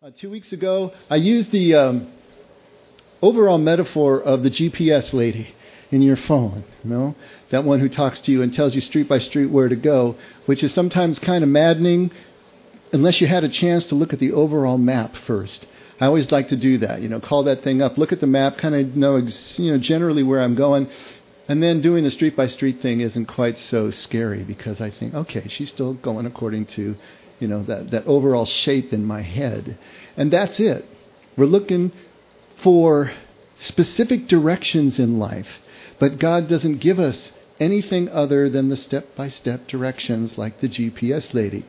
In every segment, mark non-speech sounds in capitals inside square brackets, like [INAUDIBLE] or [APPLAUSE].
Uh, two weeks ago, I used the um, overall metaphor of the GPS lady in your phone, you know, that one who talks to you and tells you street by street where to go, which is sometimes kind of maddening unless you had a chance to look at the overall map first. I always like to do that, you know, call that thing up, look at the map, kind of know, you know, generally where I'm going, and then doing the street by street thing isn't quite so scary because I think, okay, she's still going according to you know, that, that overall shape in my head. And that's it. We're looking for specific directions in life, but God doesn't give us anything other than the step by step directions like the GPS lady.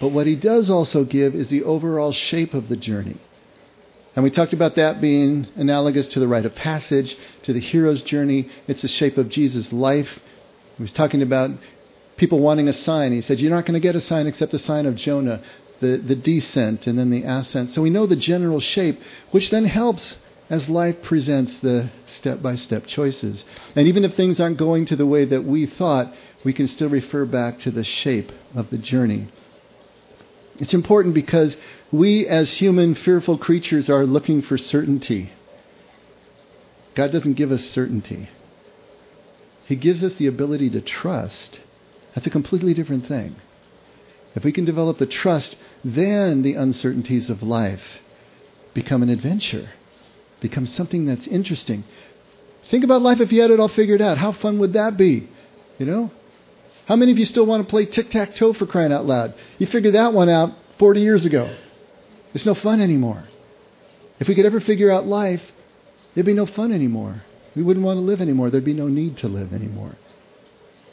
But what He does also give is the overall shape of the journey. And we talked about that being analogous to the rite of passage, to the hero's journey. It's the shape of Jesus' life. He was talking about people wanting a sign. He said, You're not going to get a sign except the sign of Jonah, the, the descent and then the ascent. So we know the general shape, which then helps as life presents the step by step choices. And even if things aren't going to the way that we thought, we can still refer back to the shape of the journey. It's important because we, as human, fearful creatures, are looking for certainty. God doesn't give us certainty, He gives us the ability to trust that's a completely different thing. If we can develop the trust, then the uncertainties of life become an adventure, become something that's interesting. Think about life if you had it all figured out. How fun would that be? You know? How many of you still want to play tic tac toe for crying out loud? You figured that one out 40 years ago. It's no fun anymore. If we could ever figure out life, there'd be no fun anymore. We wouldn't want to live anymore. There'd be no need to live anymore.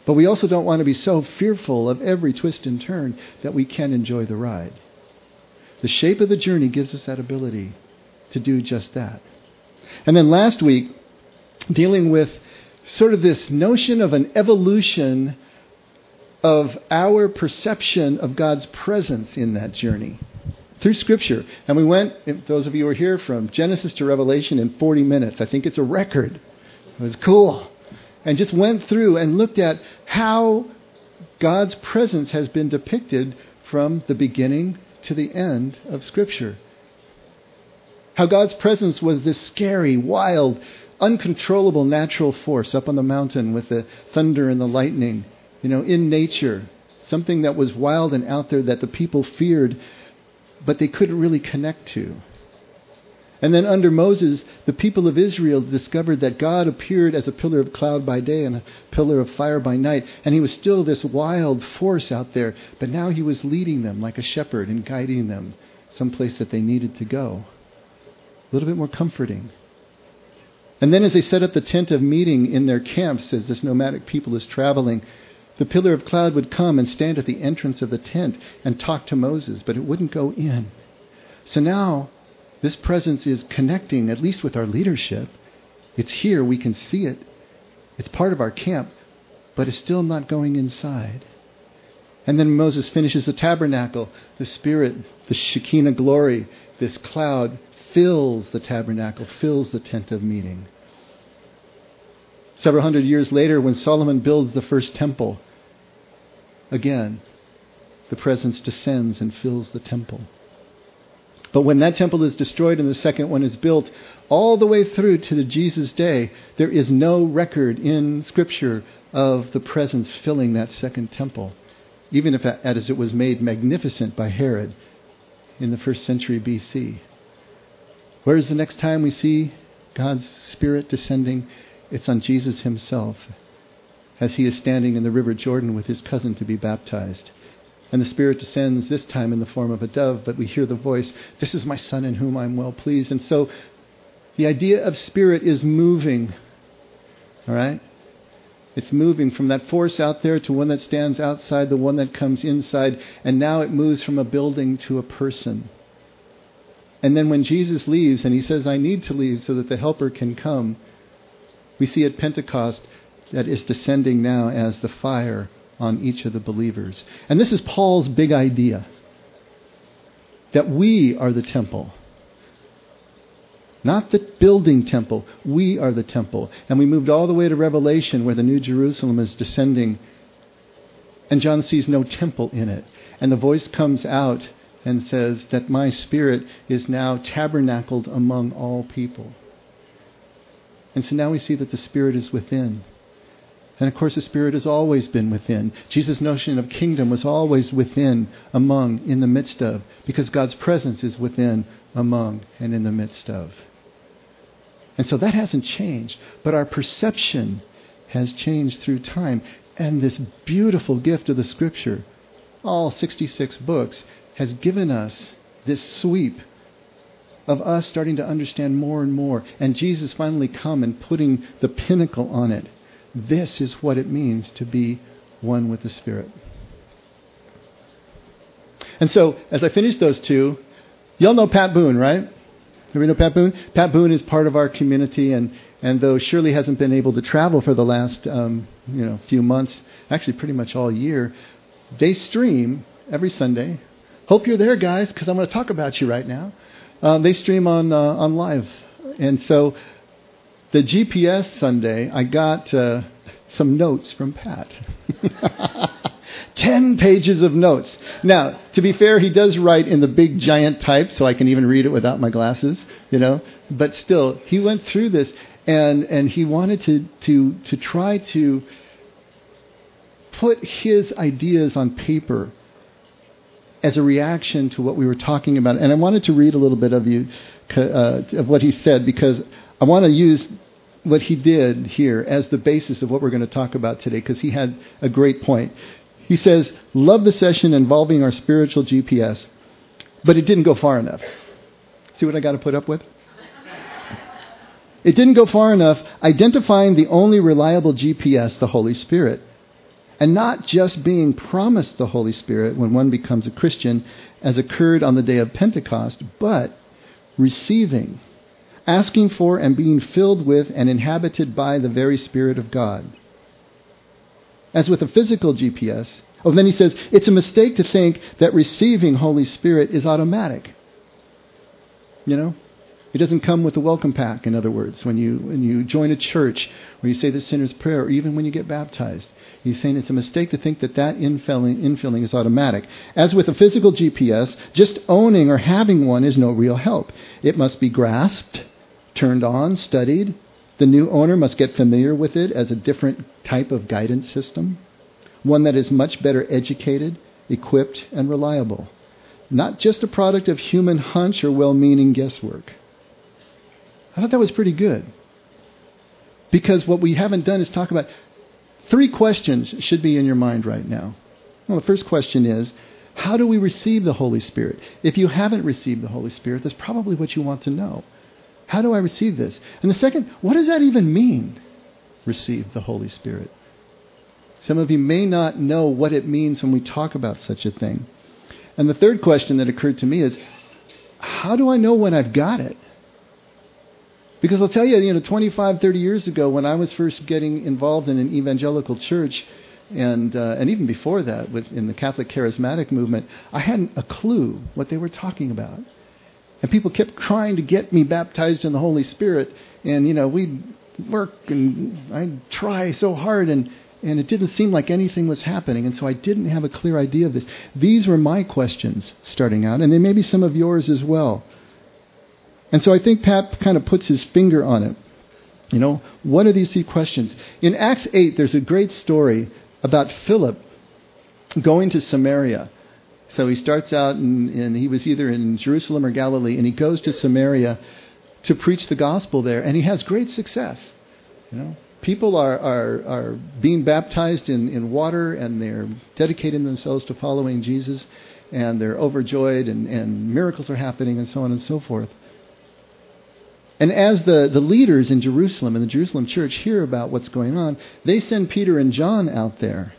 But we also don't want to be so fearful of every twist and turn that we can't enjoy the ride. The shape of the journey gives us that ability to do just that. And then last week, dealing with sort of this notion of an evolution of our perception of God's presence in that journey through Scripture. And we went, those of you who are here, from Genesis to Revelation in 40 minutes. I think it's a record. It was cool and just went through and looked at how God's presence has been depicted from the beginning to the end of Scripture. How God's presence was this scary, wild, uncontrollable natural force up on the mountain with the thunder and the lightning, you know, in nature. Something that was wild and out there that the people feared, but they couldn't really connect to. And then under Moses, the people of Israel discovered that God appeared as a pillar of cloud by day and a pillar of fire by night. And he was still this wild force out there, but now he was leading them like a shepherd and guiding them someplace that they needed to go. A little bit more comforting. And then as they set up the tent of meeting in their camps, as this nomadic people is traveling, the pillar of cloud would come and stand at the entrance of the tent and talk to Moses, but it wouldn't go in. So now this presence is connecting, at least with our leadership. It's here, we can see it. It's part of our camp, but it's still not going inside. And then Moses finishes the tabernacle. The Spirit, the Shekinah glory, this cloud fills the tabernacle, fills the tent of meeting. Several hundred years later, when Solomon builds the first temple, again, the presence descends and fills the temple. But when that temple is destroyed and the second one is built, all the way through to the Jesus day, there is no record in Scripture of the presence filling that second temple, even if as it was made magnificent by Herod in the first century BC. Where is the next time we see God's Spirit descending? It's on Jesus himself as he is standing in the River Jordan with his cousin to be baptized. And the Spirit descends this time in the form of a dove, but we hear the voice, This is my Son in whom I'm well pleased. And so the idea of Spirit is moving. All right? It's moving from that force out there to one that stands outside, the one that comes inside, and now it moves from a building to a person. And then when Jesus leaves and he says, I need to leave so that the Helper can come, we see at Pentecost that is descending now as the fire on each of the believers. And this is Paul's big idea that we are the temple. Not the building temple. We are the temple. And we moved all the way to Revelation where the New Jerusalem is descending. And John sees no temple in it. And the voice comes out and says that my spirit is now tabernacled among all people. And so now we see that the spirit is within. And of course, the Spirit has always been within. Jesus' notion of kingdom was always within, among, in the midst of, because God's presence is within, among, and in the midst of. And so that hasn't changed. But our perception has changed through time. And this beautiful gift of the Scripture, all 66 books, has given us this sweep of us starting to understand more and more. And Jesus finally come and putting the pinnacle on it this is what it means to be one with the Spirit. And so, as I finish those two, y'all know Pat Boone, right? Everybody know Pat Boone? Pat Boone is part of our community, and, and though Shirley hasn't been able to travel for the last um, you know few months, actually pretty much all year, they stream every Sunday. Hope you're there, guys, because I'm going to talk about you right now. Um, they stream on uh, on live, and so the GPS Sunday, I got uh, some notes from Pat. [LAUGHS] Ten pages of notes. Now, to be fair, he does write in the big giant type, so I can even read it without my glasses, you know. But still, he went through this, and and he wanted to to to try to put his ideas on paper as a reaction to what we were talking about. And I wanted to read a little bit of you uh, of what he said because I want to use what he did here as the basis of what we're going to talk about today because he had a great point. He says, Love the session involving our spiritual GPS, but it didn't go far enough. See what I got to put up with? It didn't go far enough identifying the only reliable GPS, the Holy Spirit. And not just being promised the Holy Spirit when one becomes a Christian, as occurred on the day of Pentecost, but receiving asking for and being filled with and inhabited by the very Spirit of God. As with a physical GPS, oh, then he says, it's a mistake to think that receiving Holy Spirit is automatic. You know? It doesn't come with a welcome pack, in other words, when you, when you join a church or you say the sinner's prayer, or even when you get baptized. He's saying it's a mistake to think that that infilling, infilling is automatic. As with a physical GPS, just owning or having one is no real help. It must be grasped, turned on, studied. The new owner must get familiar with it as a different type of guidance system, one that is much better educated, equipped, and reliable. Not just a product of human hunch or well meaning guesswork. I thought that was pretty good. Because what we haven't done is talk about three questions should be in your mind right now. Well, the first question is how do we receive the Holy Spirit? If you haven't received the Holy Spirit, that's probably what you want to know. How do I receive this? And the second, what does that even mean? Receive the Holy Spirit. Some of you may not know what it means when we talk about such a thing. And the third question that occurred to me is, how do I know when I've got it? Because I'll tell you, you know, 25, 30 years ago, when I was first getting involved in an evangelical church, and uh, and even before that, with, in the Catholic charismatic movement, I hadn't a clue what they were talking about. And people kept trying to get me baptized in the Holy Spirit. And, you know, we'd work and I'd try so hard and, and it didn't seem like anything was happening. And so I didn't have a clear idea of this. These were my questions starting out, and they may be some of yours as well. And so I think Pat kind of puts his finger on it. You know, what are these questions? In Acts 8, there's a great story about Philip going to Samaria. So he starts out, and, and he was either in Jerusalem or Galilee, and he goes to Samaria to preach the gospel there, and he has great success. You know, people are, are, are being baptized in, in water, and they're dedicating themselves to following Jesus, and they're overjoyed, and, and miracles are happening, and so on and so forth. And as the, the leaders in Jerusalem, and the Jerusalem church, hear about what's going on, they send Peter and John out there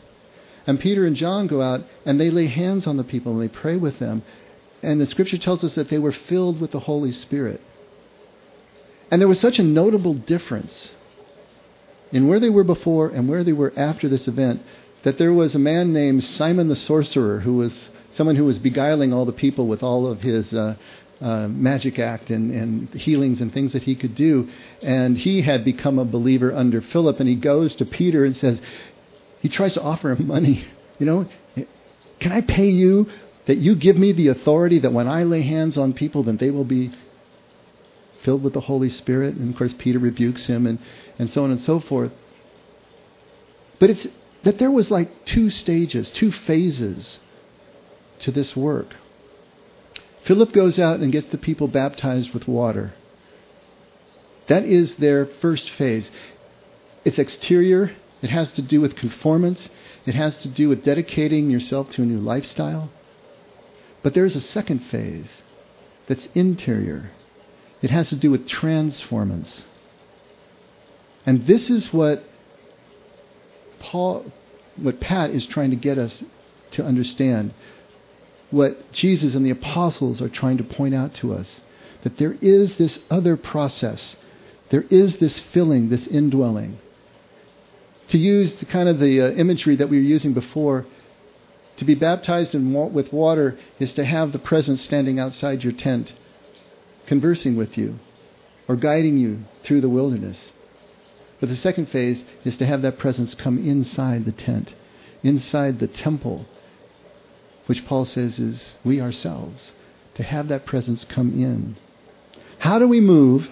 and Peter and John go out and they lay hands on the people and they pray with them. And the scripture tells us that they were filled with the Holy Spirit. And there was such a notable difference in where they were before and where they were after this event that there was a man named Simon the sorcerer who was someone who was beguiling all the people with all of his uh, uh, magic act and, and healings and things that he could do. And he had become a believer under Philip. And he goes to Peter and says, he tries to offer him money. You know, can I pay you that you give me the authority that when I lay hands on people, then they will be filled with the Holy Spirit. And of course, Peter rebukes him and, and so on and so forth. But it's that there was like two stages, two phases to this work. Philip goes out and gets the people baptized with water. That is their first phase. It's exterior, it has to do with conformance, it has to do with dedicating yourself to a new lifestyle. But there's a second phase that's interior. It has to do with transformance. And this is what Paul, what Pat is trying to get us to understand. What Jesus and the apostles are trying to point out to us. That there is this other process. There is this filling, this indwelling. To use the kind of the uh, imagery that we were using before, to be baptized in with water is to have the presence standing outside your tent, conversing with you, or guiding you through the wilderness. But the second phase is to have that presence come inside the tent, inside the temple, which Paul says is we ourselves, to have that presence come in. How do we move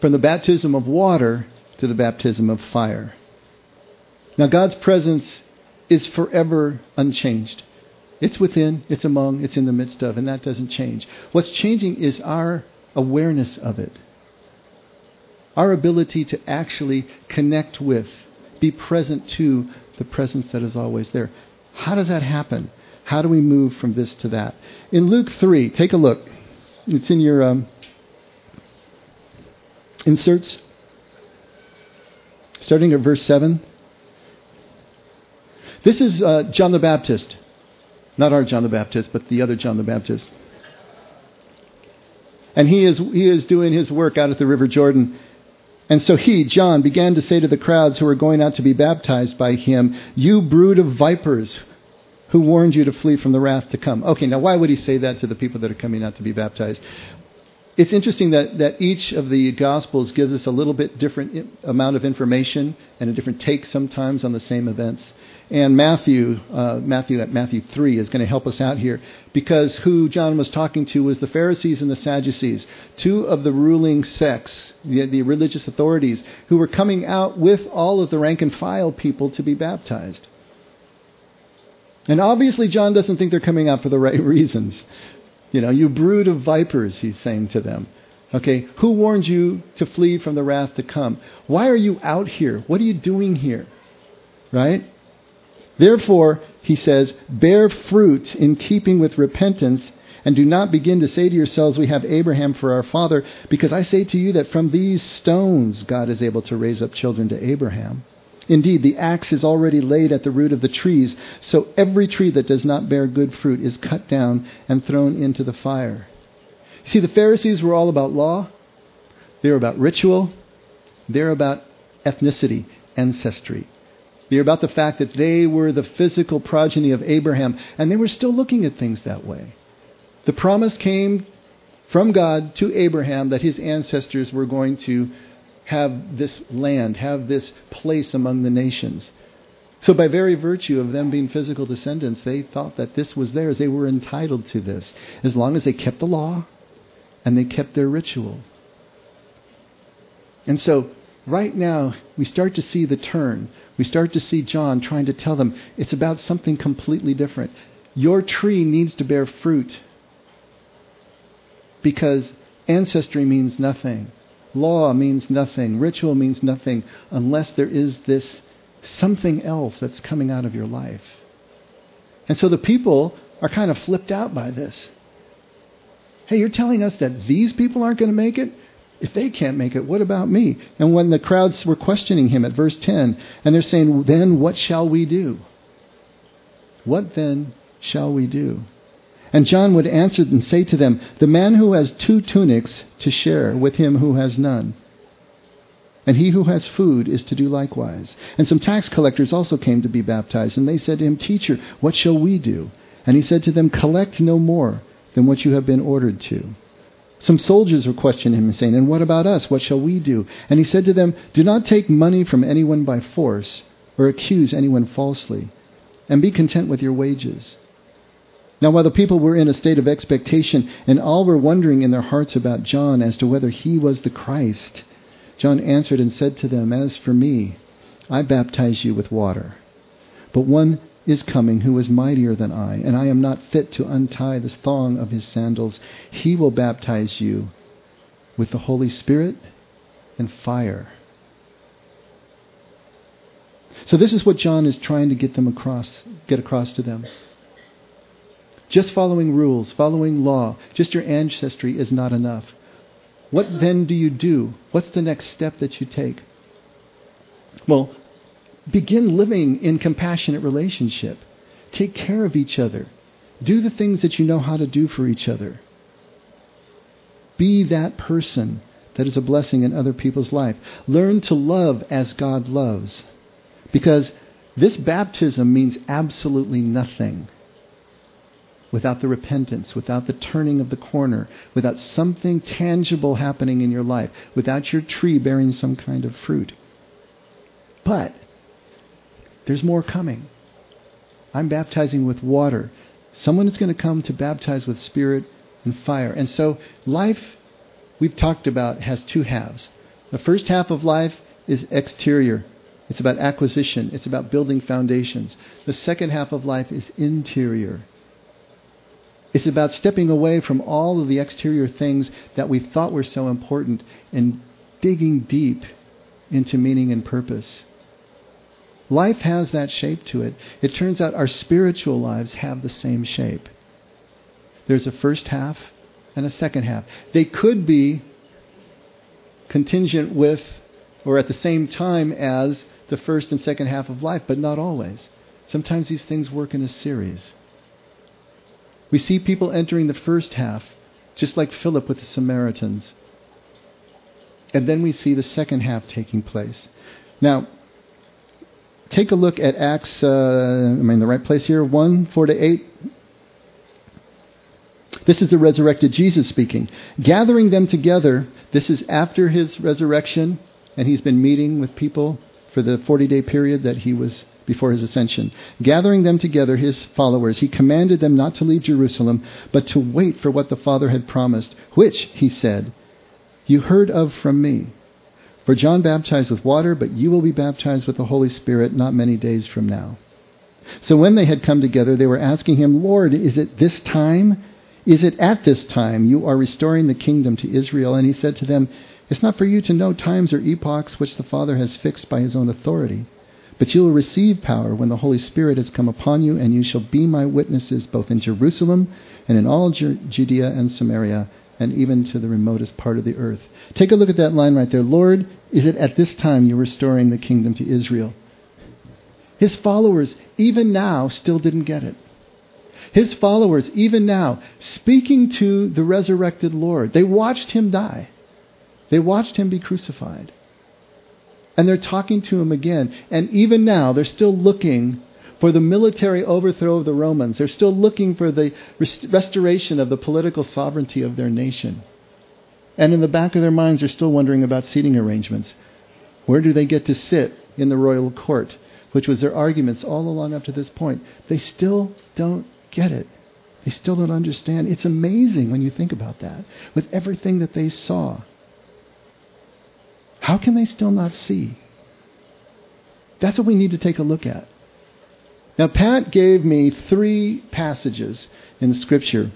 from the baptism of water to the baptism of fire? Now, God's presence is forever unchanged. It's within, it's among, it's in the midst of, and that doesn't change. What's changing is our awareness of it. Our ability to actually connect with, be present to the presence that is always there. How does that happen? How do we move from this to that? In Luke 3, take a look. It's in your um, inserts. Starting at verse 7. This is uh, John the Baptist. Not our John the Baptist, but the other John the Baptist. And he is, he is doing his work out at the River Jordan. And so he, John, began to say to the crowds who were going out to be baptized by him, You brood of vipers, who warned you to flee from the wrath to come. Okay, now why would he say that to the people that are coming out to be baptized? It's interesting that, that each of the Gospels gives us a little bit different amount of information and a different take sometimes on the same events. And Matthew, uh, Matthew at Matthew 3 is going to help us out here because who John was talking to was the Pharisees and the Sadducees, two of the ruling sects, the, the religious authorities, who were coming out with all of the rank and file people to be baptized. And obviously, John doesn't think they're coming out for the right [LAUGHS] reasons. You know, you brood of vipers, he's saying to them. Okay, who warned you to flee from the wrath to come? Why are you out here? What are you doing here? Right? Therefore, he says, bear fruit in keeping with repentance, and do not begin to say to yourselves, We have Abraham for our father, because I say to you that from these stones God is able to raise up children to Abraham. Indeed, the axe is already laid at the root of the trees, so every tree that does not bear good fruit is cut down and thrown into the fire. You See, the Pharisees were all about law, they were about ritual, they're about ethnicity, ancestry. They're about the fact that they were the physical progeny of Abraham, and they were still looking at things that way. The promise came from God to Abraham that his ancestors were going to have this land, have this place among the nations. So, by very virtue of them being physical descendants, they thought that this was theirs. They were entitled to this, as long as they kept the law and they kept their ritual. And so, right now, we start to see the turn. We start to see John trying to tell them it's about something completely different. Your tree needs to bear fruit because ancestry means nothing. Law means nothing. Ritual means nothing unless there is this something else that's coming out of your life. And so the people are kind of flipped out by this. Hey, you're telling us that these people aren't going to make it? If they can't make it, what about me? And when the crowds were questioning him at verse 10, and they're saying, Then what shall we do? What then shall we do? And John would answer and say to them, The man who has two tunics to share with him who has none. And he who has food is to do likewise. And some tax collectors also came to be baptized, and they said to him, Teacher, what shall we do? And he said to them, Collect no more than what you have been ordered to. Some soldiers were questioning him saying, And what about us? What shall we do? And he said to them, Do not take money from anyone by force or accuse anyone falsely, and be content with your wages. Now, while the people were in a state of expectation and all were wondering in their hearts about John as to whether he was the Christ, John answered and said to them, As for me, I baptize you with water. But one is coming who is mightier than I, and I am not fit to untie the thong of his sandals. He will baptize you with the Holy Spirit and fire. So this is what John is trying to get them across, get across to them. Just following rules, following law, just your ancestry is not enough. What then do you do? What's the next step that you take? Well, begin living in compassionate relationship. Take care of each other. Do the things that you know how to do for each other. Be that person that is a blessing in other people's life. Learn to love as God loves. Because this baptism means absolutely nothing without the repentance, without the turning of the corner, without something tangible happening in your life, without your tree bearing some kind of fruit. But there's more coming. I'm baptizing with water. Someone is going to come to baptize with spirit and fire. And so life, we've talked about, has two halves. The first half of life is exterior. It's about acquisition. It's about building foundations. The second half of life is interior. It's about stepping away from all of the exterior things that we thought were so important and digging deep into meaning and purpose. Life has that shape to it. It turns out our spiritual lives have the same shape. There's a first half and a second half. They could be contingent with or at the same time as the first and second half of life, but not always. Sometimes these things work in a series. We see people entering the first half, just like Philip with the Samaritans. And then we see the second half taking place. Now, take a look at Acts, uh, am I in the right place here? 1, 4 to 8. This is the resurrected Jesus speaking. Gathering them together, this is after his resurrection, and he's been meeting with people for the 40 day period that he was before his ascension. Gathering them together, his followers, he commanded them not to leave Jerusalem, but to wait for what the Father had promised, which, he said, you heard of from me. For John baptized with water, but you will be baptized with the Holy Spirit not many days from now. So when they had come together, they were asking him, Lord, is it this time? Is it at this time you are restoring the kingdom to Israel? And he said to them, It's not for you to know times or epochs which the Father has fixed by his own authority. But you will receive power when the Holy Spirit has come upon you, and you shall be my witnesses both in Jerusalem and in all Judea and Samaria and even to the remotest part of the earth. Take a look at that line right there. Lord, is it at this time you're restoring the kingdom to Israel? His followers, even now, still didn't get it. His followers, even now, speaking to the resurrected Lord, they watched him die. They watched him be crucified. And they're talking to him again. And even now, they're still looking for the military overthrow of the Romans. They're still looking for the rest- restoration of the political sovereignty of their nation. And in the back of their minds, they're still wondering about seating arrangements. Where do they get to sit in the royal court? Which was their arguments all along up to this point. They still don't get it. They still don't understand. It's amazing when you think about that, with everything that they saw. How can they still not see? That's what we need to take a look at. Now, Pat gave me three passages in Scripture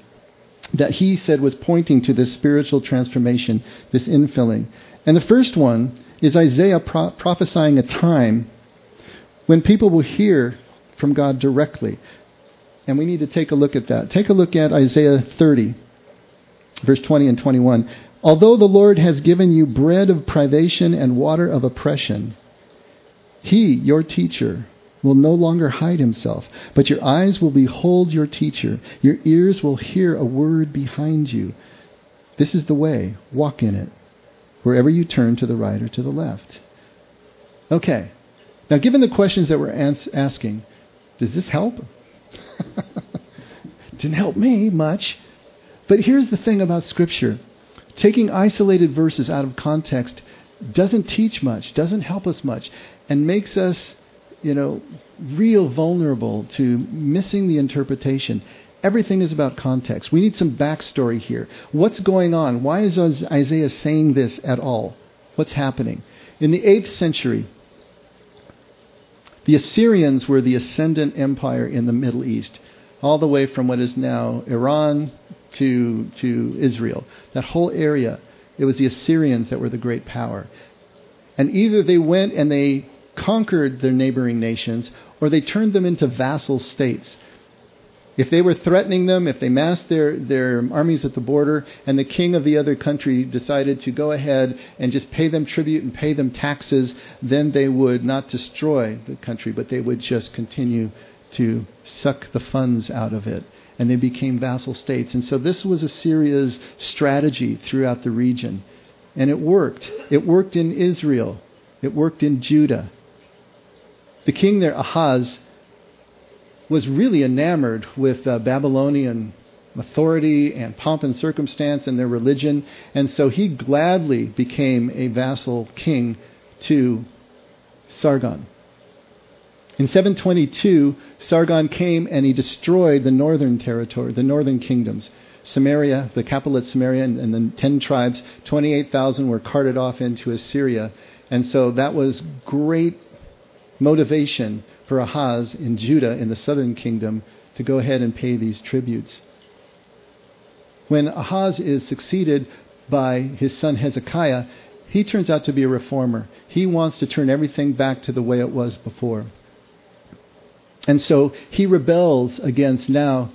that he said was pointing to this spiritual transformation, this infilling. And the first one is Isaiah pro- prophesying a time when people will hear from God directly. And we need to take a look at that. Take a look at Isaiah 30, verse 20 and 21. Although the Lord has given you bread of privation and water of oppression, he, your teacher, will no longer hide himself, but your eyes will behold your teacher. Your ears will hear a word behind you. This is the way. Walk in it, wherever you turn to the right or to the left. Okay. Now, given the questions that we're ans- asking, does this help? [LAUGHS] Didn't help me much. But here's the thing about Scripture taking isolated verses out of context doesn't teach much, doesn't help us much, and makes us, you know, real vulnerable to missing the interpretation. Everything is about context. We need some backstory here. What's going on? Why is Isaiah saying this at all? What's happening? In the 8th century, the Assyrians were the ascendant empire in the Middle East, all the way from what is now Iran to, to Israel. That whole area, it was the Assyrians that were the great power. And either they went and they conquered their neighboring nations, or they turned them into vassal states. If they were threatening them, if they massed their, their armies at the border, and the king of the other country decided to go ahead and just pay them tribute and pay them taxes, then they would not destroy the country, but they would just continue to suck the funds out of it. And they became vassal states. And so this was Assyria's strategy throughout the region. And it worked. It worked in Israel. It worked in Judah. The king there, Ahaz, was really enamored with uh, Babylonian authority and pomp and circumstance and their religion, and so he gladly became a vassal king to Sargon. In 722, Sargon came and he destroyed the northern territory, the northern kingdoms. Samaria, the capital at Samaria, and, and the ten tribes, 28,000 were carted off into Assyria. And so that was great motivation for Ahaz in Judah, in the southern kingdom, to go ahead and pay these tributes. When Ahaz is succeeded by his son Hezekiah, he turns out to be a reformer. He wants to turn everything back to the way it was before. And so he rebels against now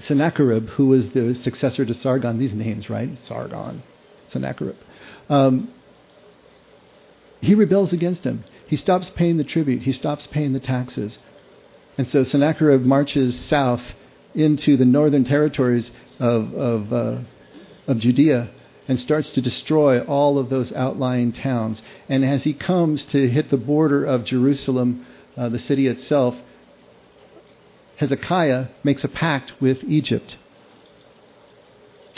Sennacherib, who was the successor to Sargon. These names, right? Sargon, Sennacherib. Um, he rebels against him. He stops paying the tribute. He stops paying the taxes. And so Sennacherib marches south into the northern territories of, of, uh, of Judea and starts to destroy all of those outlying towns. And as he comes to hit the border of Jerusalem, uh, the city itself, Hezekiah makes a pact with Egypt.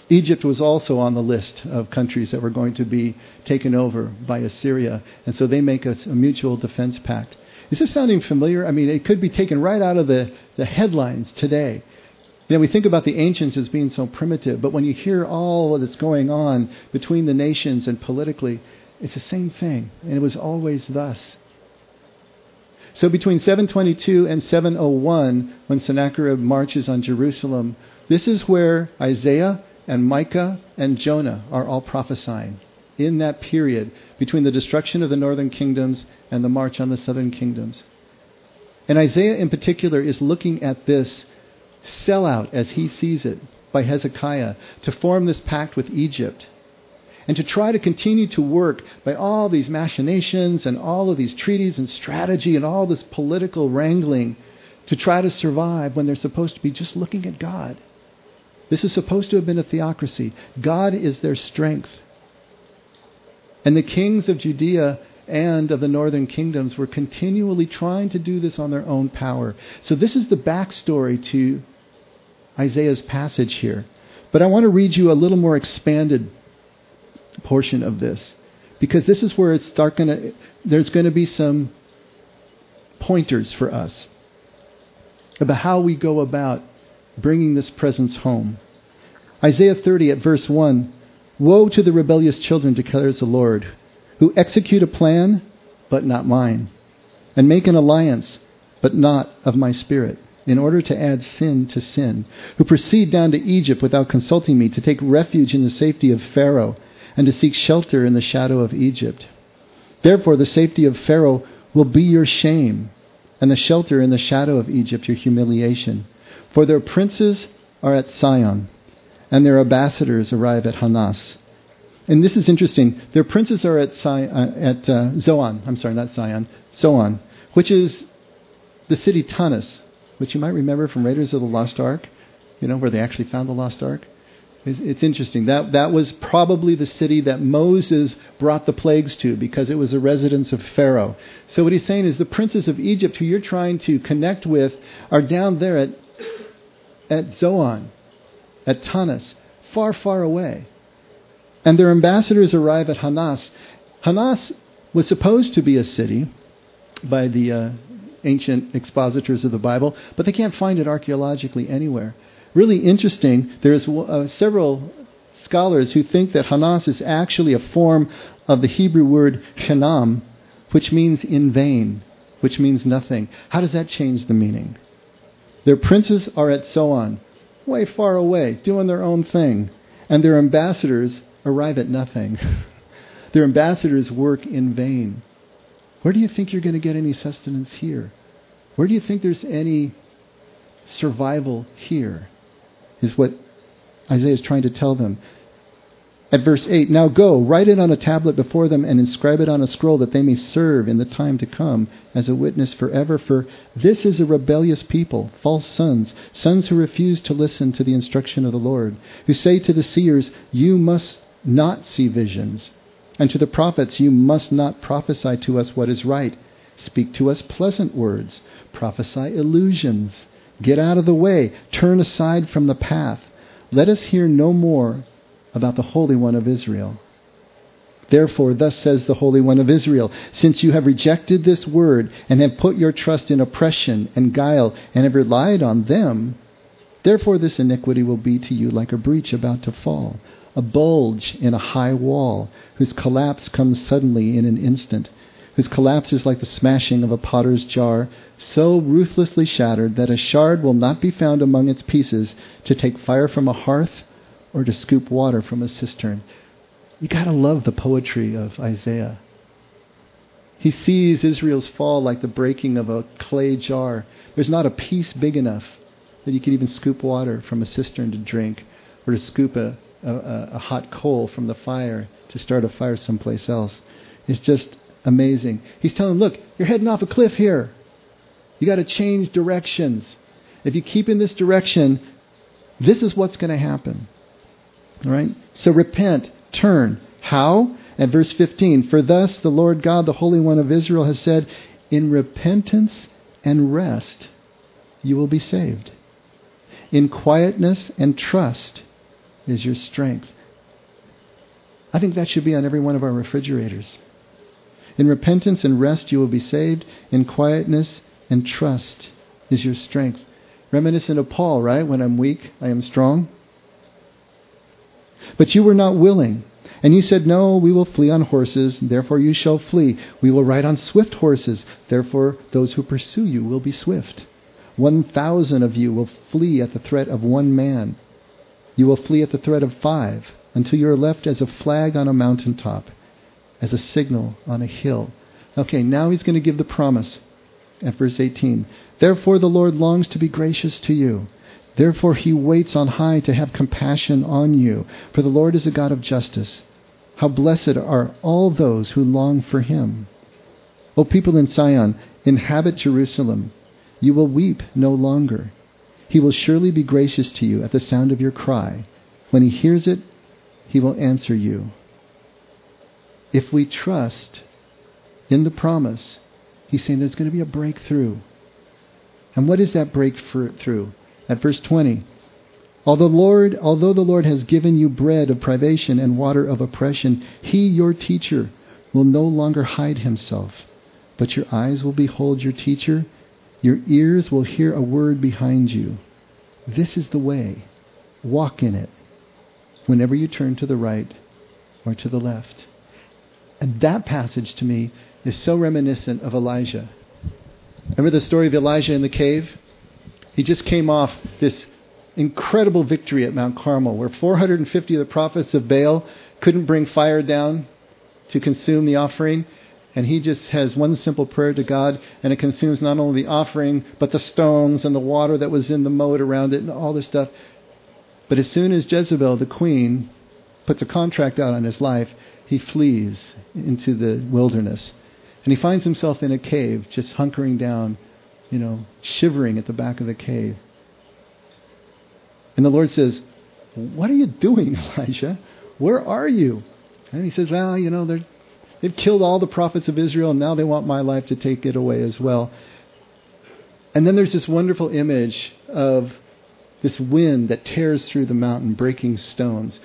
Egypt was also on the list of countries that were going to be taken over by Assyria, and so they make a, a, mutual defense pact. Is this sounding familiar? I mean, it could be taken right out of the, the headlines today. You know, we think about the ancients as being so primitive, but when you hear all that's going on between the nations and politically, it's the same thing, and it was always thus. So between 722 and 701, when Sennacherib marches on Jerusalem, this is where Isaiah and Micah and Jonah are all prophesying in that period between the destruction of the northern kingdoms and the march on the southern kingdoms. And Isaiah, in particular, is looking at this sellout as he sees it by Hezekiah to form this pact with Egypt and to try to continue to work by all these machinations and all of these treaties and strategy and all this political wrangling to try to survive when they're supposed to be just looking at God. This is supposed to have been a theocracy. God is their strength. And the kings of Judea and of the northern kingdoms were continually trying to do this on their own power. So, this is the backstory to Isaiah's passage here. But I want to read you a little more expanded portion of this because this is where it's start gonna, there's going to be some pointers for us about how we go about bringing this presence home. Isaiah 30 at verse 1 Woe to the rebellious children, declares the Lord, who execute a plan, but not mine, and make an alliance, but not of my spirit, in order to add sin to sin, who proceed down to Egypt without consulting me, to take refuge in the safety of Pharaoh, and to seek shelter in the shadow of Egypt. Therefore, the safety of Pharaoh will be your shame, and the shelter in the shadow of Egypt your humiliation. For their princes are at Sion, and their ambassadors arrive at Hanas. And this is interesting. Their princes are at, Sion, uh, at uh, Zoan. I'm sorry, not Sion, Zoan, which is the city Tanis, which you might remember from Raiders of the Lost Ark, you know, where they actually found the Lost Ark. It's, interesting. That, that was probably the city that Moses brought the plagues to because it was a residence of Pharaoh. So what he's saying is the princes of Egypt who you're trying to connect with are down there at at Zoan, at Tanis, far, far away. And their ambassadors arrive at Hanas. Hanas was supposed to be a city by the uh, ancient expositors of the Bible, but they can't find it archaeologically anywhere. Really interesting. There's uh, several scholars who think that Hanas is actually a form of the Hebrew word Hanam, which means in vain, which means nothing. How does that change the meaning? Their princes are at Zoan, way far away, doing their own thing, and their ambassadors arrive at nothing. [LAUGHS] their ambassadors work in vain. Where do you think you're going to get any sustenance here? Where do you think there's any survival here? Is what Isaiah is trying to tell them. At verse 8, now go, write it on a tablet before them, and inscribe it on a scroll, that they may serve in the time to come as a witness forever. For this is a rebellious people, false sons, sons who refuse to listen to the instruction of the Lord, who say to the seers, You must not see visions, and to the prophets, You must not prophesy to us what is right. Speak to us pleasant words, prophesy illusions. Get out of the way, turn aside from the path. Let us hear no more about the Holy One of Israel. Therefore, thus says the Holy One of Israel, since you have rejected this word and have put your trust in oppression and guile and have relied on them, therefore this iniquity will be to you like a breach about to fall, a bulge in a high wall, whose collapse comes suddenly in an instant, whose collapse is like the smashing of a potter's jar, so ruthlessly shattered that a shard will not be found among its pieces to take fire from a hearth or to scoop water from a cistern. You gotta love the poetry of Isaiah. He sees Israel's fall like the breaking of a clay jar. There's not a piece big enough that you could even scoop water from a cistern to drink or to scoop a, a, a hot coal from the fire to start a fire someplace else. It's just amazing. He's telling them, look, you're heading off a cliff here. You got to change directions. If you keep in this direction, this is what's going to happen. All right? So repent, turn. How? At verse 15, for thus the Lord God, the Holy One of Israel, has said, In repentance and rest you will be saved. In quietness and trust is your strength. I think that should be on every one of our refrigerators. In repentance and rest you will be saved. In quietness and trust is your strength. Reminiscent of Paul, right? When I'm weak, I am strong. But you were not willing. And you said, No, we will flee on horses, therefore you shall flee. We will ride on swift horses, therefore those who pursue you will be swift. One thousand of you will flee at the threat of one man. You will flee at the threat of five, until you are left as a flag on a mountain top, as a signal on a hill. Okay, now he's going to give the promise at verse 18. Therefore the Lord longs to be gracious to you Therefore he waits on high to have compassion on you, for the Lord is a God of justice. How blessed are all those who long for him. O people in Zion, inhabit Jerusalem. You will weep no longer. He will surely be gracious to you at the sound of your cry. When he hears it, he will answer you. If we trust in the promise, he's saying there's going to be a breakthrough. And what is that breakthrough? at verse 20. Although, Lord, although the Lord has given you bread of privation and water of oppression, he, your teacher, will no longer hide himself, but your eyes will behold your teacher, your ears will hear a word behind you. This is the way. Walk in it whenever you turn to the right or to the left. And that passage to me is so reminiscent of Elijah. Remember the story of Elijah in the cave? He just came off this incredible victory at Mount Carmel where 450 of the prophets of Baal couldn't bring fire down to consume the offering. And he just has one simple prayer to God, and it consumes not only the offering, but the stones and the water that was in the moat around it and all this stuff. But as soon as Jezebel, the queen, puts a contract out on his life, he flees into the wilderness. And he finds himself in a cave, just hunkering down you know, shivering at the back of the cave. And the Lord says, What are you doing, [LAUGHS] Elijah? Where are you? And he says, Well, you know, they've killed all the prophets of Israel, and now they want my life to take it away as well. And then there's this wonderful image of this wind that tears through the mountain, breaking stones.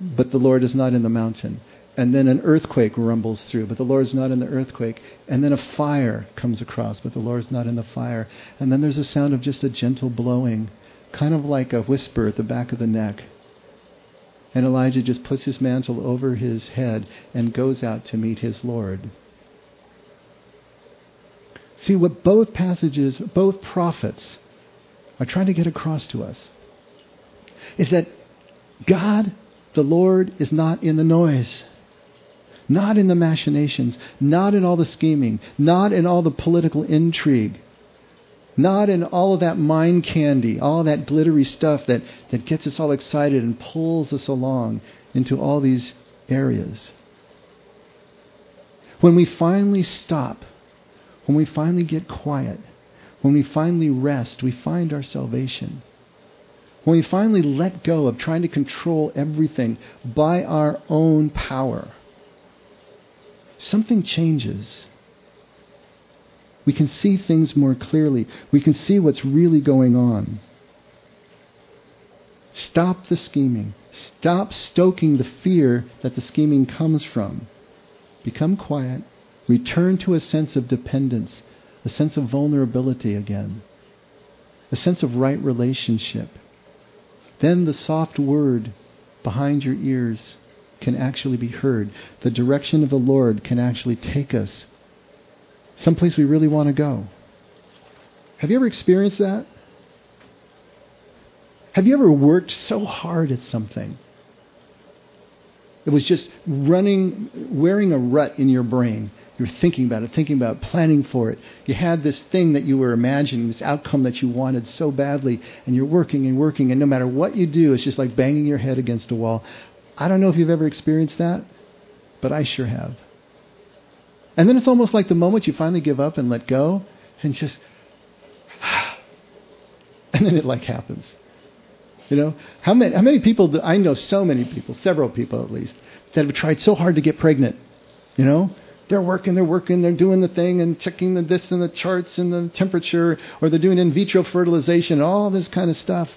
But the Lord is not in the mountain and then an earthquake rumbles through, but the Lord's not in the earthquake. And then a fire comes across, but the Lord's not in the fire. And then there's a sound of just a gentle blowing kind of like a whisper at the back of the neck. And Elijah just puts his mantle over his head and goes out to meet his Lord. See, what both passages, both prophets, are trying to get across to us is that God, the Lord, is not in the noise, not in the machinations, not in all the scheming, not in all the political intrigue, not in all of that mind candy, all that glittery stuff that, that gets us all excited and pulls us along into all these areas. When we finally stop, when we finally get quiet, when we finally rest, we find our salvation. When we finally let go of trying to control everything by our own power, something changes we can see things more clearly. We can see what's really going on. Stop the scheming. Stop stoking the fear that the scheming comes from. Become quiet. Return to a sense of dependence, a sense of vulnerability again, a sense of right relationship. Then the soft word behind your ears can actually be heard. The direction of the Lord can actually take us someplace we really want to go. Have you ever experienced that? Have you ever worked so hard at something? It was just running, wearing a rut in your brain. You were thinking about it, thinking about it, planning for it. You had this thing that you were imagining, this outcome that you wanted so badly, and you're working and working, and no matter what you do, it's just like banging your head against a wall. I don't know if you've ever experienced that, but I sure have. And then it's almost like the moment you finally give up and let go and just, [SIGHS] and then it like happens. You know, how many, how many people, I know so many people, several people at least, that have tried so hard to get pregnant. You know, they're working, they're working, they're doing the thing and checking the this and the charts and the temperature, or they're doing in vitro fertilization, and all this kind of stuff.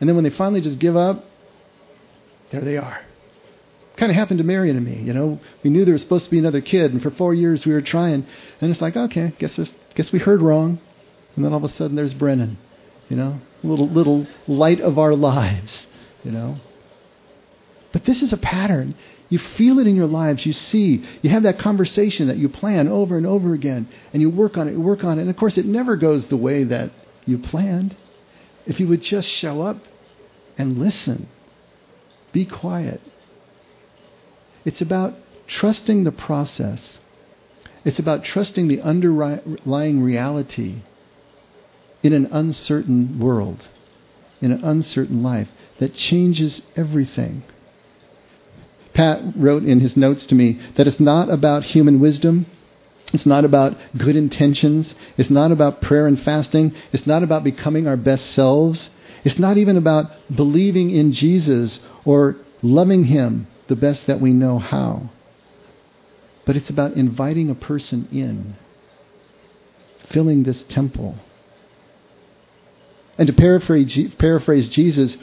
And then when they finally just give up, there they are kind of happened to Marion and me. You know, we knew there was supposed to be another kid, and for four years we were trying, and it's like, okay, guess guess we heard wrong, and then all of a sudden there's Brennan, you know, little little light of our lives, you know. But this is a pattern. You feel it in your lives. You see, you have that conversation that you plan over and over again, and you work on it, you work on it, and of course it never goes the way that you planned. If you would just show up and listen, be quiet it's about trusting the process. It's about trusting the underlying reality in an uncertain world, in an uncertain life that changes everything. Pat wrote in his notes to me that it's not about human wisdom. It's not about good intentions. It's not about prayer and fasting. It's not about becoming our best selves. It's not even about believing in Jesus or loving Him the best that we know how. But it's about inviting a person in, filling this temple. And to paraphrase, paraphrase Jesus,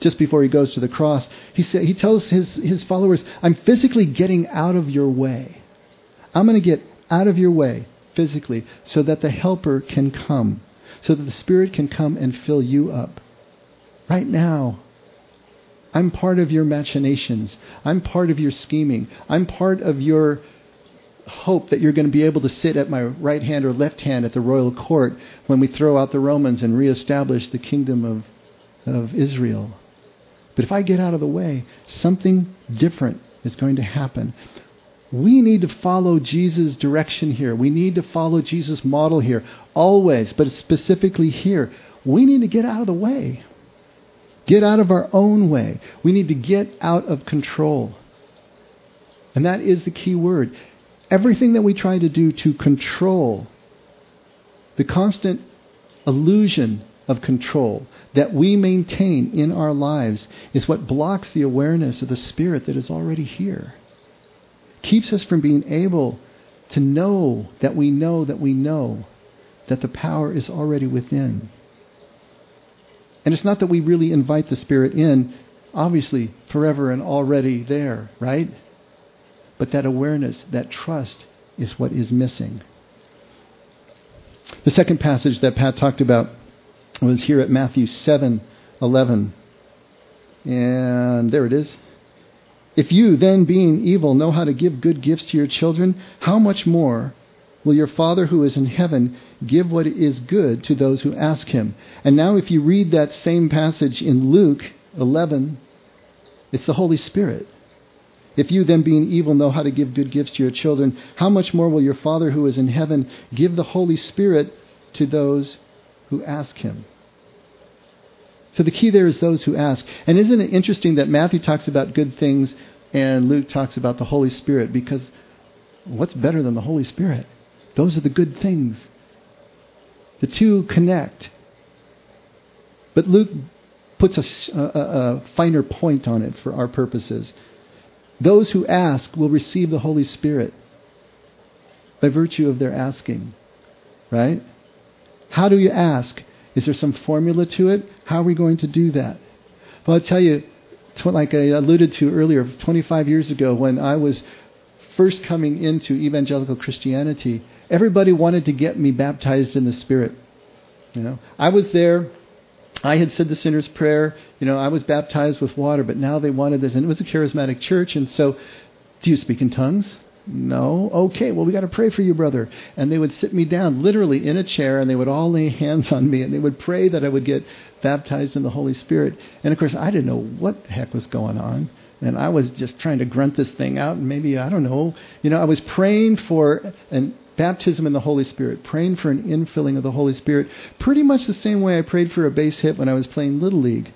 just before he goes to the cross, he, sa- he tells his, his followers, I'm physically getting out of your way. I'm going to get out of your way physically so that the helper can come, so that the Spirit can come and fill you up. Right now, I'm part of your machinations. I'm part of your scheming. I'm part of your hope that you're going to be able to sit at my right hand or left hand at the royal court when we throw out the Romans and reestablish the kingdom of, of Israel. But if I get out of the way, something different is going to happen. We need to follow Jesus' direction here. We need to follow Jesus' model here, always, but specifically here. We need to get out of the way. Get out of our own way. We need to get out of control. And that is the key word. Everything that we try to do to control, the constant illusion of control that we maintain in our lives is what blocks the awareness of the Spirit that is already here. Keeps us from being able to know that we know that we know that the power is already within. And it's not that we really invite the Spirit in, obviously, forever and already there, right? But that awareness, that trust, is what is missing. The second passage that Pat talked about was here at Matthew 7 11. And there it is. If you, then being evil, know how to give good gifts to your children, how much more will your Father who is in heaven give what is good to those who ask him? And now, if you read that same passage in Luke 11, it's the Holy Spirit. If you, then being evil, know how to give good gifts to your children, how much more will your Father who is in heaven give the Holy Spirit to those who ask him? So the key there is those who ask. And isn't it interesting that Matthew talks about good things and Luke talks about the Holy Spirit? Because what's better than the Holy Spirit? Those are the good things. The two connect. But Luke puts a, a, a finer point on it for our purposes. Those who ask will receive the Holy Spirit by virtue of their asking. Right? How do you ask? Is there some formula to it? How are we going to do that? Well, I'll tell you, like I alluded to earlier, 25 years ago when I was first coming into evangelical Christianity, everybody wanted to get me baptized in the Spirit. You know, I was there. I had said the sinner's prayer. You know, I was baptized with water, but now they wanted this, and it was a charismatic church. And so, do you speak in tongues? No. Okay, well, we got to pray for you, brother. And they would sit me down literally in a chair and they would all lay hands on me and they would pray that I would get baptized in the Holy Spirit. And of course, I didn't know what the heck was going on. And I was just trying to grunt this thing out. And maybe, I don't know, you know, I was praying for an baptism in the Holy Spirit, praying for an infilling of the Holy Spirit, pretty much the same way I prayed for a base hit when I was playing Little League.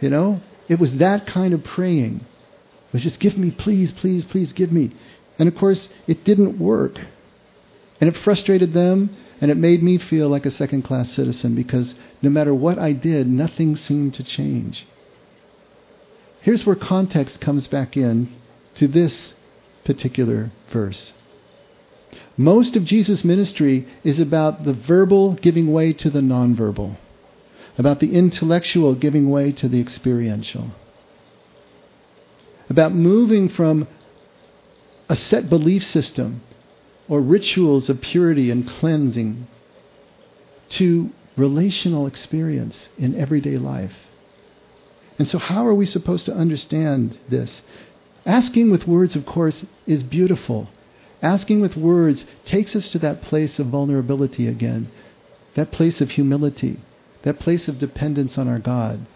You know, it was that kind of praying. It was just, give me, please, please, please, give me. And of course, it didn't work. And it frustrated them, and it made me feel like a second class citizen because no matter what I did, nothing seemed to change. Here's where context comes back in to this particular verse. Most of Jesus' ministry is about the verbal giving way to the nonverbal, about the intellectual giving way to the experiential, about moving from a set belief system or rituals of purity and cleansing to relational experience in everyday life. And so, how are we supposed to understand this? Asking with words, of course, is beautiful. Asking with words takes us to that place of vulnerability again, that place of humility, that place of dependence on our God.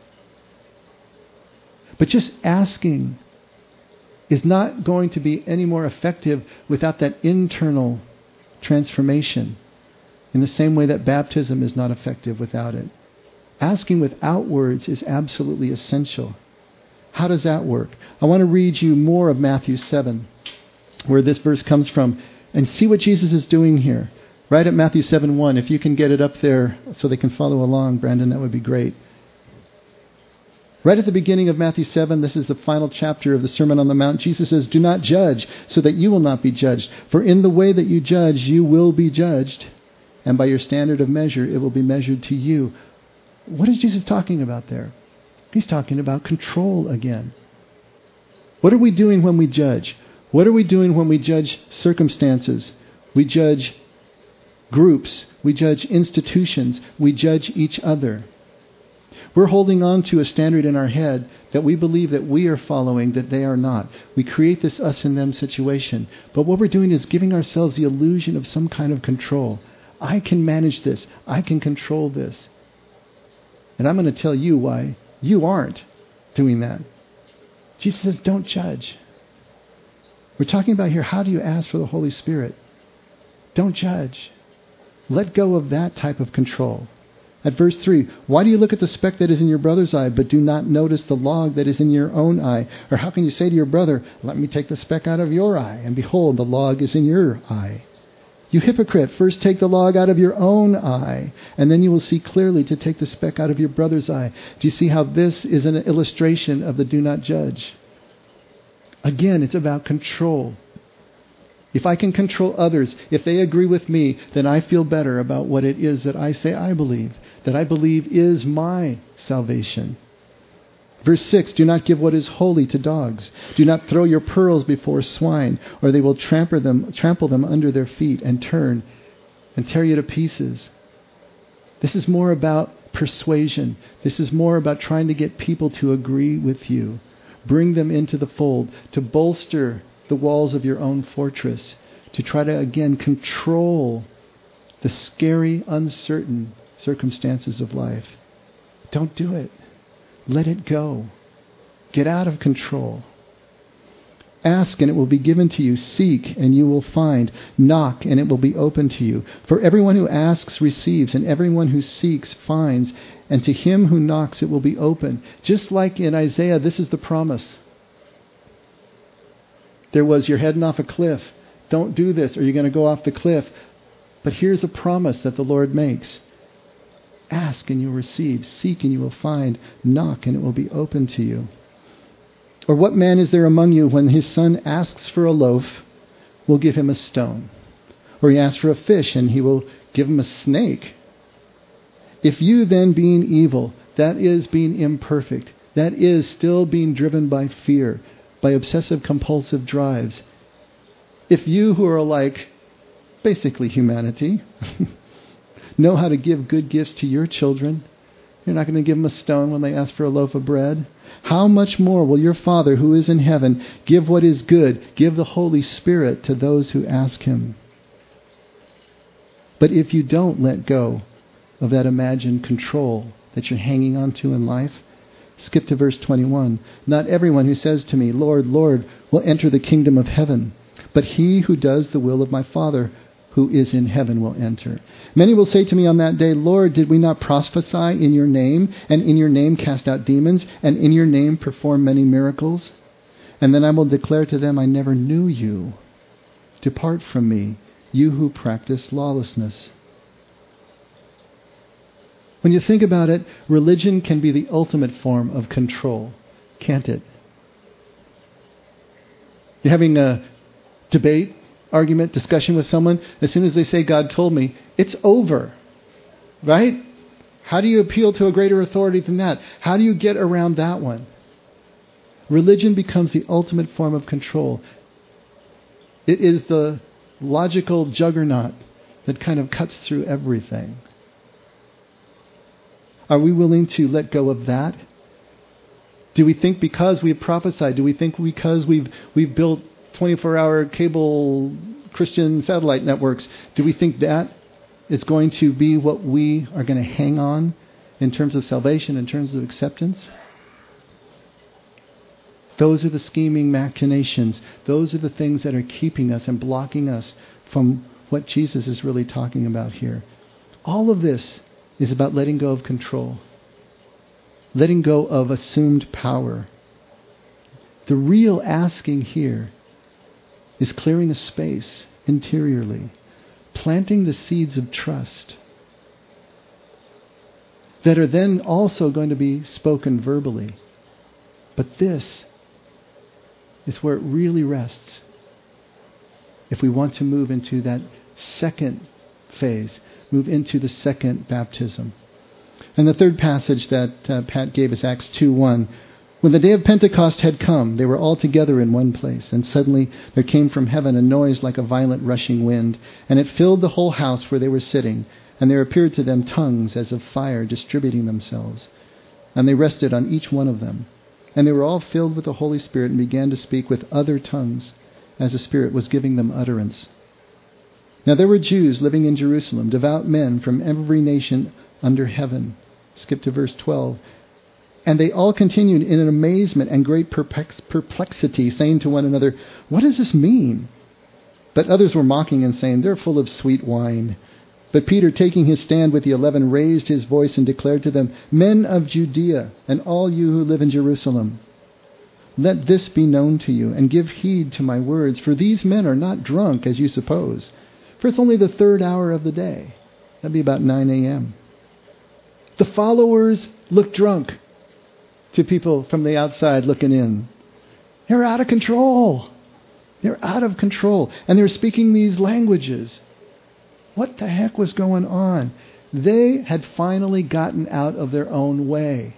But just asking is not going to be any more effective without that internal transformation, in the same way that baptism is not effective without it. Asking without words is absolutely essential. How does that work? I want to read you more of Matthew 7, where this verse comes from, and see what Jesus is doing here. Right at Matthew 7 1. If you can get it up there so they can follow along, Brandon, that would be great. Right at the beginning of Matthew 7, this is the final chapter of the Sermon on the Mount. Jesus says, Do not judge, so that you will not be judged. For in the way that you judge, you will be judged. And by your standard of measure, it will be measured to you. What is Jesus talking about there? He's talking about control again. What are we doing when we judge? What are we doing when we judge circumstances? We judge groups. We judge institutions. We judge each other. We're holding on to a standard in our head that we believe that we are following, that they are not. We create this us and them situation. But what we're doing is giving ourselves the illusion of some kind of control. I can manage this. I can control this. And I'm going to tell you why you aren't doing that. Jesus says, don't judge. We're talking about here how do you ask for the Holy Spirit? Don't judge. Let go of that type of control. At verse 3, why do you look at the speck that is in your brother's eye, but do not notice the log that is in your own eye? Or how can you say to your brother, Let me take the speck out of your eye, and behold, the log is in your eye? You hypocrite, first take the log out of your own eye, and then you will see clearly to take the speck out of your brother's eye. Do you see how this is an illustration of the do not judge? Again, it's about control. If I can control others, if they agree with me, then I feel better about what it is that I say I believe, that I believe is my salvation. Verse 6 Do not give what is holy to dogs. Do not throw your pearls before swine, or they will trample them, trample them under their feet and turn and tear you to pieces. This is more about persuasion. This is more about trying to get people to agree with you, bring them into the fold, to bolster the walls of your own fortress, to try to again control the scary, uncertain circumstances of life. Don't do it. Let it go. Get out of control. Ask and it will be given to you. Seek and you will find. Knock and it will be open to you. For everyone who asks receives, and everyone who seeks finds, and to him who knocks it will be open. Just like in Isaiah, this is the promise. There was, you're heading off a cliff. Don't do this or you're going to go off the cliff. But here's a promise that the Lord makes. Ask and you'll receive. Seek and you will find. Knock and it will be open to you. Or what man is there among you when his son asks for a loaf, will give him a stone? Or he asks for a fish, and he will give him a snake? If you then, being evil, that is being imperfect, that is still being driven by fear, by obsessive compulsive drives, if you who are like basically humanity [LAUGHS] know how to give good gifts to your children, you're not going to give them a stone when they ask for a loaf of bread. How much more will your Father who is in heaven give what is good, give the Holy Spirit to those who ask him? But if you don't let go of that imagined control that you're hanging on to in life, skip to verse 21. Not everyone who says to me, Lord, Lord, will enter the kingdom of heaven, but he who does the will of my Father who is in heaven will enter. Many will say to me on that day, Lord, did we not prophesy in your name, and in your name cast out demons, and in your name perform many miracles? And then I will declare to them, I never knew you. Depart from me, you who practice lawlessness. When you think about it, religion can be the ultimate form of control, can't it? You're having a debate argument, discussion with someone, as soon as they say, God told me, it's over. Right? How do you appeal to a greater authority than that? How do you get around that one? Religion becomes the ultimate form of control. It is the logical juggernaut that kind of cuts through everything. Are we willing to let go of that? Do we think because we've prophesied, do we think because we've, we've built 24 hour cable Christian satellite networks, do we think that is going to be what we are going to hang on in terms of salvation, in terms of acceptance? Those are the scheming machinations. Those are the things that are keeping us and blocking us from what Jesus is really talking about here. All of this is about letting go of control, letting go of assumed power. The real asking here is clearing a space interiorly, planting the seeds of trust that are then also going to be spoken verbally. But this is where it really rests. If we want to move into that second phase, move into the second baptism. And the third passage that uh, Pat gave us, Acts 2 1, when the day of Pentecost had come, they were all together in one place, and suddenly there came from heaven a noise like a violent rushing wind, and it filled the whole house where they were sitting, and there appeared to them tongues as of fire distributing themselves. And they rested on each one of them. And they were all filled with the Holy Spirit and began to speak with other tongues, as the Spirit was giving them utterance. Now there were Jews living in Jerusalem, devout men from every nation under heaven. Skip to verse 12. And they all continued in an amazement and great perplexity, saying to one another, What does this mean? But others were mocking and saying, They're full of sweet wine. But Peter, taking his stand with the eleven, raised his voice and declared to them, Men of Judea, and all you who live in Jerusalem, let this be known to you, and give heed to my words, for these men are not drunk, as you suppose. For it's only the third hour of the day. That'd be about 9 a.m. The followers look drunk to people from the outside looking in. They're out of control. They're out of control. And they're speaking these languages. What the heck was going on? They had finally gotten out of their own way.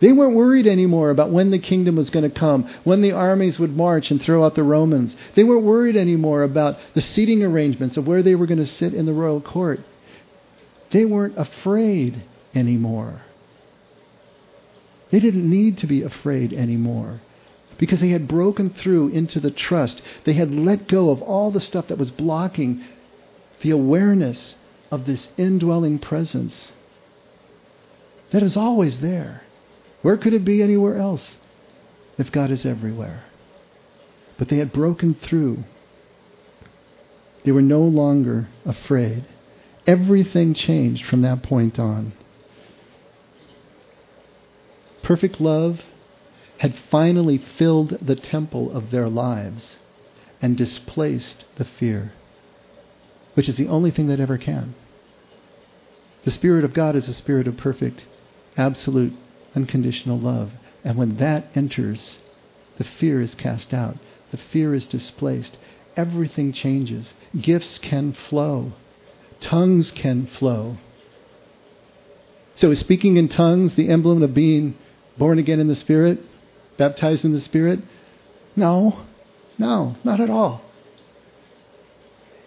They weren't worried anymore about when the kingdom was going to come, when the armies would march and throw out the Romans. They weren't worried anymore about the seating arrangements of where they were going to sit in the royal court. They weren't afraid anymore. They didn't need to be afraid anymore because they had broken through into the trust. They had let go of all the stuff that was blocking the awareness of this indwelling presence that is always there. Where could it be anywhere else if God is everywhere? But they had broken through. They were no longer afraid. Everything changed from that point on. Perfect love had finally filled the temple of their lives and displaced the fear, which is the only thing that ever can. The Spirit of God is a spirit of perfect, absolute, unconditional love. And when that enters, the fear is cast out, the fear is displaced. Everything changes. Gifts can flow, tongues can flow. So, is speaking in tongues the emblem of being born again in the Spirit? baptized in the Spirit? No, no, not at all.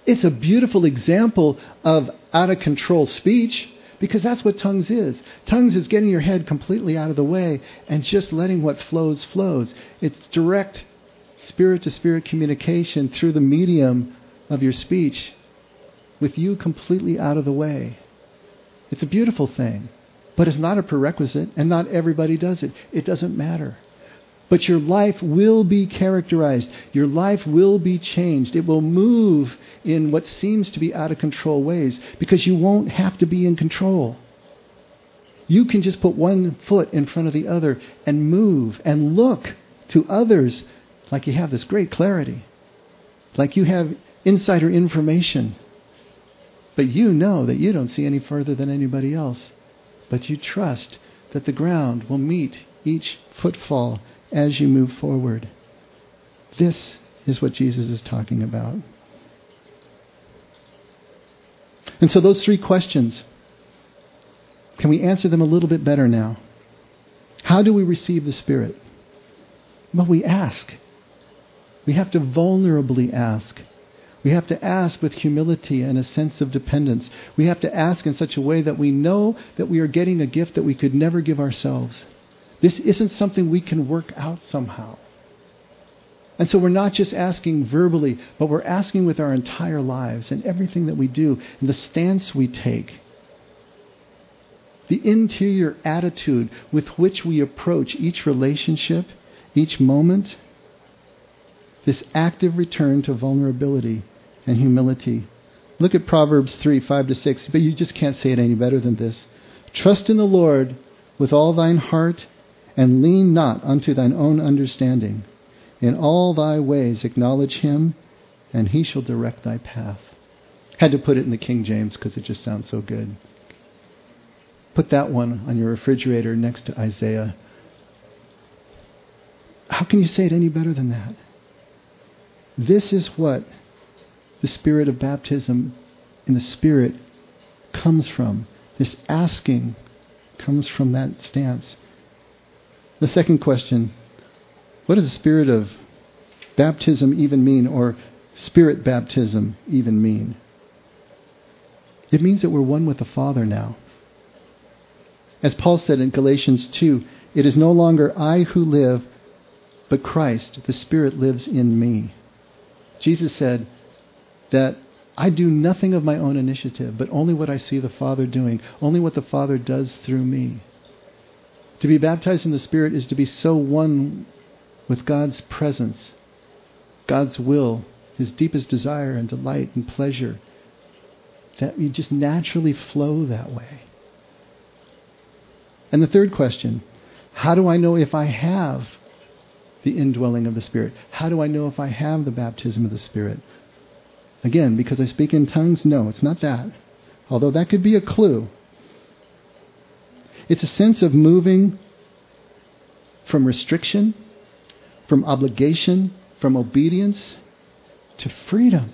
It's a beautiful example of out of control speech because that's what tongues is. Tongues is getting your head completely out of the way and just letting what flows flows. It's direct spirit to spirit communication through the medium of your speech with you completely out of the way. It's a beautiful thing, but it's not a prerequisite and not everybody does it. It doesn't matter. But your life will be characterized. Your life will be changed. It will move in what seems to be out of control ways because you won't have to be in control. You can just put one foot in front of the other and move and look to others like you have this great clarity, like you have insider information. But you know that you don't see any further than anybody else. But you trust that the ground will meet each footfall as you move forward. This is what Jesus is talking about. And so, those three questions can we answer them a little bit better now? How do we receive the Spirit? Well, we ask. We have to vulnerably ask. We have to ask with humility and a sense of dependence. We have to ask in such a way that we know that we are getting a gift that we could never give ourselves. This isn't something we can work out somehow. And so we're not just asking verbally, but we're asking with our entire lives and everything that we do and the stance we take. The interior attitude with which we approach each relationship, each moment. This active return to vulnerability and humility. Look at Proverbs 3 5 to 6, but you just can't say it any better than this. Trust in the Lord with all thine heart and lean not unto thine own understanding. In all thy ways acknowledge him, and he shall direct thy path. Had to put it in the King James because it just sounds so good. Put that one on your refrigerator next to Isaiah. How can you say it any better than that? This is what the spirit of baptism in the spirit comes from. This asking comes from that stance. The second question what does the spirit of baptism even mean, or spirit baptism even mean? It means that we're one with the Father now. As Paul said in Galatians 2, it is no longer I who live, but Christ, the Spirit, lives in me. Jesus said that I do nothing of my own initiative, but only what I see the Father doing, only what the Father does through me. To be baptized in the Spirit is to be so one with God's presence, God's will, His deepest desire and delight and pleasure, that you just naturally flow that way. And the third question how do I know if I have the indwelling of the Spirit? How do I know if I have the baptism of the Spirit? Again, because I speak in tongues? No, it's not that. Although that could be a clue. It's a sense of moving from restriction, from obligation, from obedience to freedom.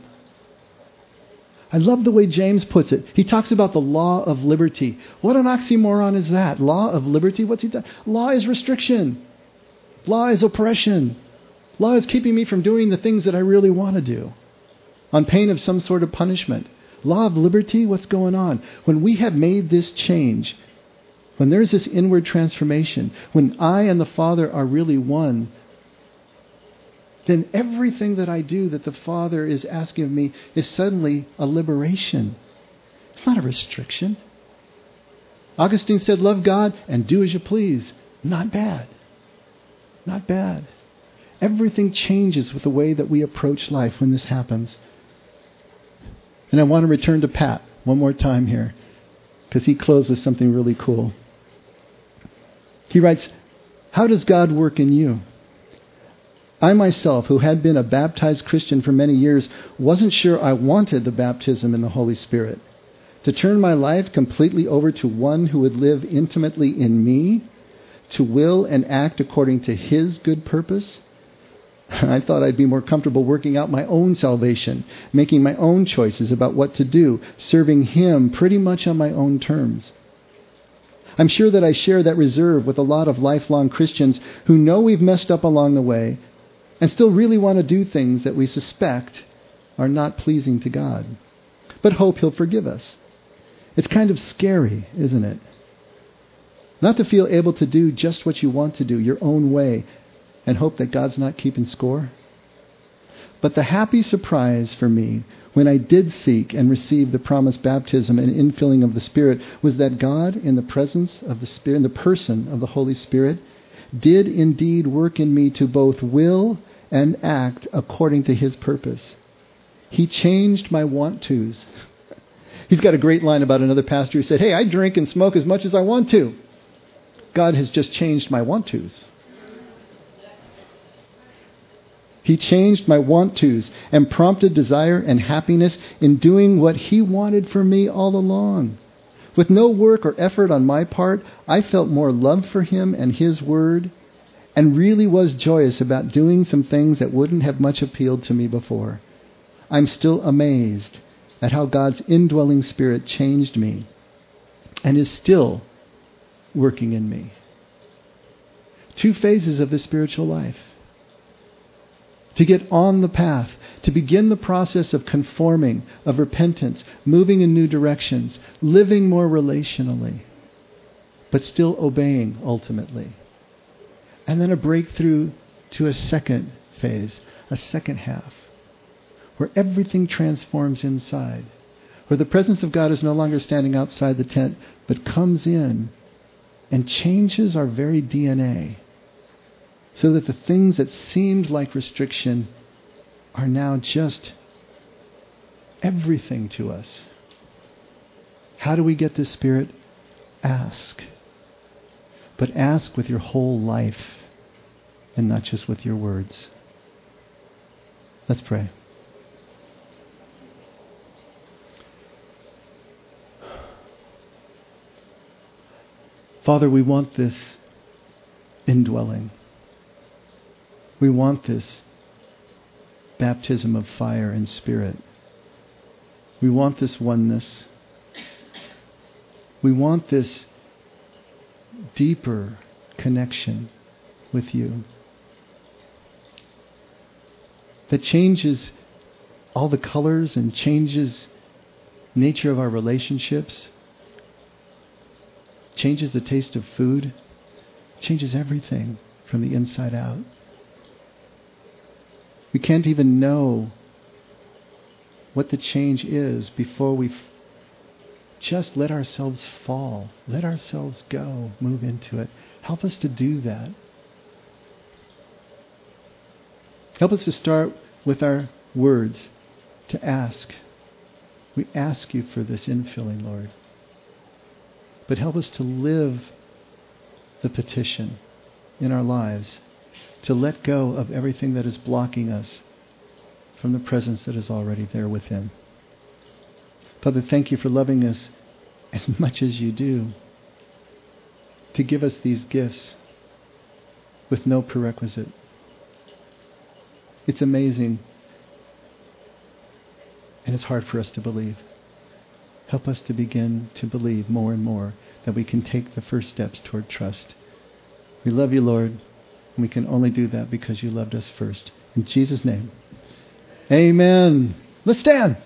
I love the way James puts it. He talks about the law of liberty. What an oxymoron is that? Law of liberty? What's he done? Law is restriction. Law is oppression. Law is keeping me from doing the things that I really want to do on pain of some sort of punishment. Law of liberty, what's going on? When we have made this change, when there's this inward transformation, when I and the Father are really one, then everything that I do that the Father is asking of me is suddenly a liberation. It's not a restriction. Augustine said, Love God and do as you please. Not bad. Not bad. Everything changes with the way that we approach life when this happens. And I want to return to Pat one more time here because he closed with something really cool. He writes, How does God work in you? I myself, who had been a baptized Christian for many years, wasn't sure I wanted the baptism in the Holy Spirit. To turn my life completely over to one who would live intimately in me, to will and act according to his good purpose, [LAUGHS] I thought I'd be more comfortable working out my own salvation, making my own choices about what to do, serving Him pretty much on my own terms. I'm sure that I share that reserve with a lot of lifelong Christians who know we've messed up along the way and still really want to do things that we suspect are not pleasing to God, but hope He'll forgive us. It's kind of scary, isn't it? Not to feel able to do just what you want to do, your own way, and hope that God's not keeping score. But the happy surprise for me when I did seek and receive the promised baptism and infilling of the Spirit was that God, in the presence of the Spirit, in the person of the Holy Spirit, did indeed work in me to both will and act according to His purpose. He changed my want tos. [LAUGHS] He's got a great line about another pastor who said, Hey, I drink and smoke as much as I want to. God has just changed my want tos. He changed my want tos and prompted desire and happiness in doing what He wanted for me all along. With no work or effort on my part, I felt more love for Him and His Word and really was joyous about doing some things that wouldn't have much appealed to me before. I'm still amazed at how God's indwelling Spirit changed me and is still working in me. Two phases of the spiritual life to get on the path, to begin the process of conforming, of repentance, moving in new directions, living more relationally, but still obeying ultimately. And then a breakthrough to a second phase, a second half, where everything transforms inside, where the presence of God is no longer standing outside the tent, but comes in and changes our very DNA so that the things that seemed like restriction are now just everything to us. How do we get this Spirit? Ask. But ask with your whole life and not just with your words. Let's pray. Father, we want this indwelling. We want this baptism of fire and spirit. We want this oneness. We want this deeper connection with you that changes all the colors and changes nature of our relationships changes the taste of food changes everything from the inside out we can't even know what the change is before we just let ourselves fall, let ourselves go, move into it. Help us to do that. Help us to start with our words, to ask. We ask you for this infilling, Lord. But help us to live the petition in our lives to let go of everything that is blocking us from the presence that is already there within. Father, thank you for loving us [LAUGHS] as much as you do, to give us these gifts with no prerequisite. It's amazing, and it's hard for us to believe. Help us to begin to believe more and more that we can take the first steps toward trust. We love you, Lord. We can only do that because you loved us first. In Jesus' name. Amen. Let's stand.